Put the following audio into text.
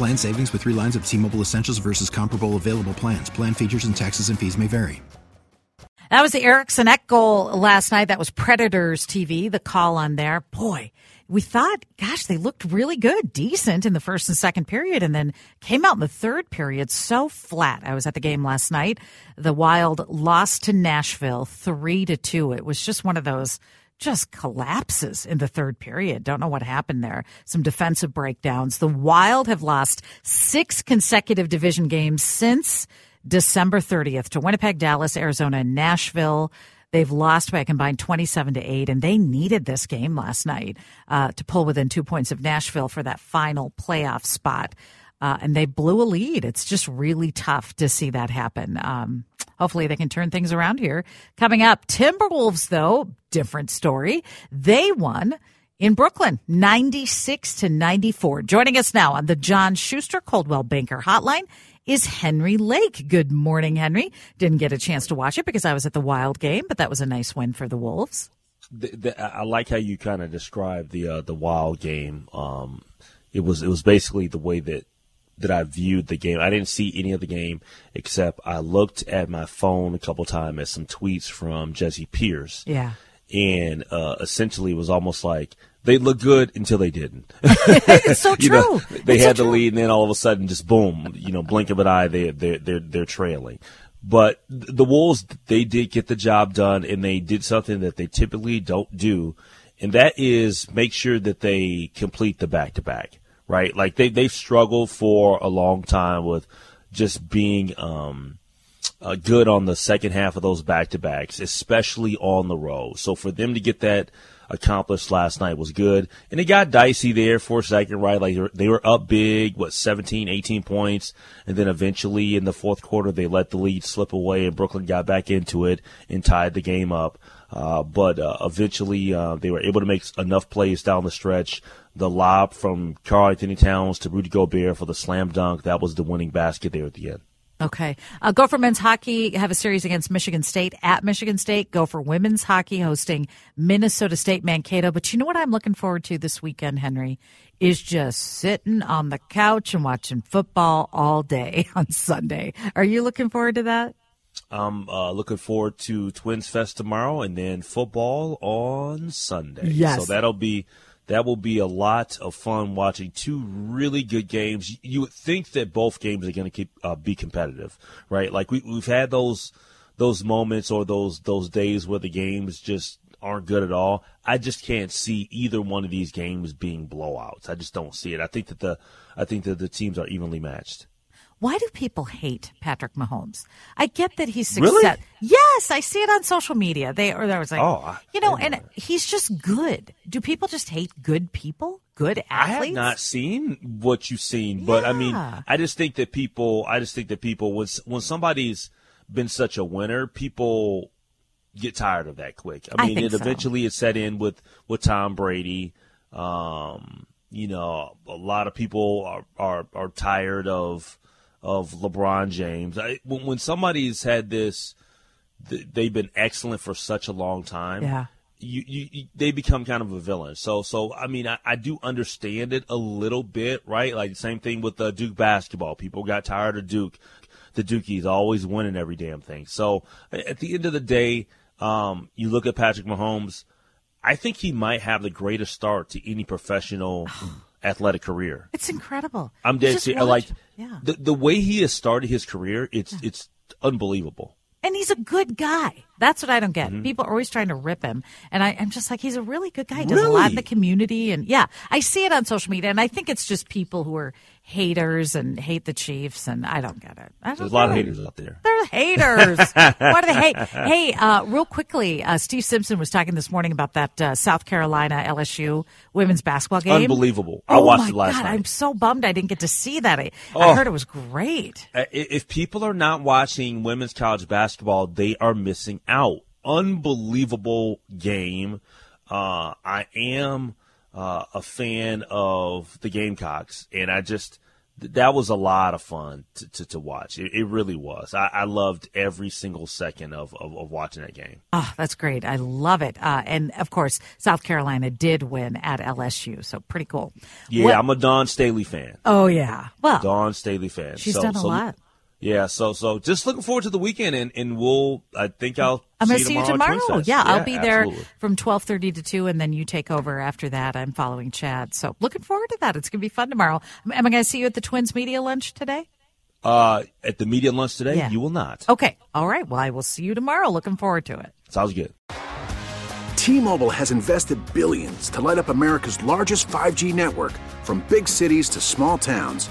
Plan savings with three lines of T Mobile Essentials versus comparable available plans. Plan features and taxes and fees may vary. That was the Ek goal last night. That was Predators TV, the call on there. Boy, we thought, gosh, they looked really good, decent in the first and second period, and then came out in the third period so flat. I was at the game last night. The Wild lost to Nashville three to two. It was just one of those just collapses in the third period. Don't know what happened there. Some defensive breakdowns. The Wild have lost six consecutive division games since December 30th to Winnipeg, Dallas, Arizona, and Nashville. They've lost by a combined 27 to 8, and they needed this game last night uh, to pull within two points of Nashville for that final playoff spot. Uh, and they blew a lead. It's just really tough to see that happen. Um, hopefully they can turn things around here. Coming up, Timberwolves, though, different story. They won in Brooklyn, 96 to 94. Joining us now on the John Schuster Coldwell Banker Hotline is Henry Lake. Good morning, Henry. Didn't get a chance to watch it because I was at the Wild game, but that was a nice win for the Wolves. The, the, I like how you kind of described the uh, the Wild game. Um, it was it was basically the way that that I viewed the game. I didn't see any of the game except I looked at my phone a couple times at some tweets from Jessi Pierce. Yeah. And uh, essentially, it was almost like they looked good until they didn't. it's so true. know, they it's had so the true. lead, and then all of a sudden, just boom, you know, blink of an eye, they they they're they're trailing. But the Wolves, they did get the job done, and they did something that they typically don't do, and that is make sure that they complete the back to back. Right, like they they've struggled for a long time with just being um, uh, good on the second half of those back to backs, especially on the road. So for them to get that accomplished last night was good. And it got dicey there for a second, right? Like they were up big, what, 17, 18 points. And then eventually in the fourth quarter, they let the lead slip away and Brooklyn got back into it and tied the game up. Uh, but uh, eventually uh, they were able to make enough plays down the stretch. The lob from Karl Anthony Towns to Rudy Gobert for the slam dunk, that was the winning basket there at the end. Okay. Uh, Gopher men's hockey have a series against Michigan State at Michigan State. Gopher women's hockey hosting Minnesota State Mankato. But you know what I'm looking forward to this weekend, Henry? Is just sitting on the couch and watching football all day on Sunday. Are you looking forward to that? I'm uh, looking forward to Twins Fest tomorrow and then football on Sunday. Yes. So that'll be that will be a lot of fun watching two really good games. You would think that both games are going to keep uh, be competitive, right? Like we, we've had those those moments or those those days where the games just aren't good at all. I just can't see either one of these games being blowouts. I just don't see it. I think that the I think that the teams are evenly matched. Why do people hate Patrick Mahomes? I get that he's success. Really? Yes, I see it on social media. They or there was like, Oh, you know, and he's just good. Do people just hate good people? Good I athletes? have not seen what you've seen, but I mean, I just think that people, I just think that people, when when somebody's been such a winner, people get tired of that quick. I I mean, think it so. eventually it set in with with Tom Brady. Um, you know, a lot of people are are, are tired of of LeBron James. I, when, when somebody's had this, th- they've been excellent for such a long time Yeah. you, you, you they become kind of a villain. So so I mean I, I do understand it a little bit, right? Like the same thing with uh, Duke basketball. People got tired of Duke. The Dukies always winning every damn thing. So at the end of the day, um, you look at Patrick Mahomes. I think he might have the greatest start to any professional athletic career. It's incredible. I'm dead serious. Like yeah. the the way he has started his career, it's it's unbelievable. And he's a good guy. That's what I don't Mm-hmm. get. People are always trying to rip him. And I, I'm just like, he's a really good guy. He does a lot in the community. And yeah, I see it on social media. And I think it's just people who are haters and hate the Chiefs. And I don't get it. I don't There's a lot of haters out there. They're haters. Why do they hate? Hey, uh, real quickly, uh, Steve Simpson was talking this morning about that uh, South Carolina LSU women's basketball game. Unbelievable. I Oh watched my it last God, night. I'm so bummed I didn't get to see that. I, I Oh. heard it was great. Uh, If people are not watching women's college basketball, they are missing out. Unbelievable game. Uh, I am uh, a fan of the Gamecocks, and I just that was a lot of fun to, to, to watch. It, it really was. I, I loved every single second of, of, of watching that game. Oh, that's great. I love it. Uh, and of course, South Carolina did win at LSU, so pretty cool. Yeah, What- I'm a Dawn Staley fan. Oh yeah. Well, Dawn Staley fan. she's So- done a so- lot. Yeah, so so just looking forward to the weekend, and, and we'll. I think I'll. I'm see going to see you at tomorrow. Twin Fest. Yeah, I'll be there absolutely. from 12:30 to 2 and then you take over after that. I'm following Chad. So, looking forward to that. It's going to be fun tomorrow. Am am I going to see you at the Twins media lunch today? Uh, at the media lunch today, Yeah. you will not. Okay. All right. Well, I will see you tomorrow. Looking forward to it. Sounds good. T-Mobile has invested billions to light up America's largest 5G network from big cities to small towns,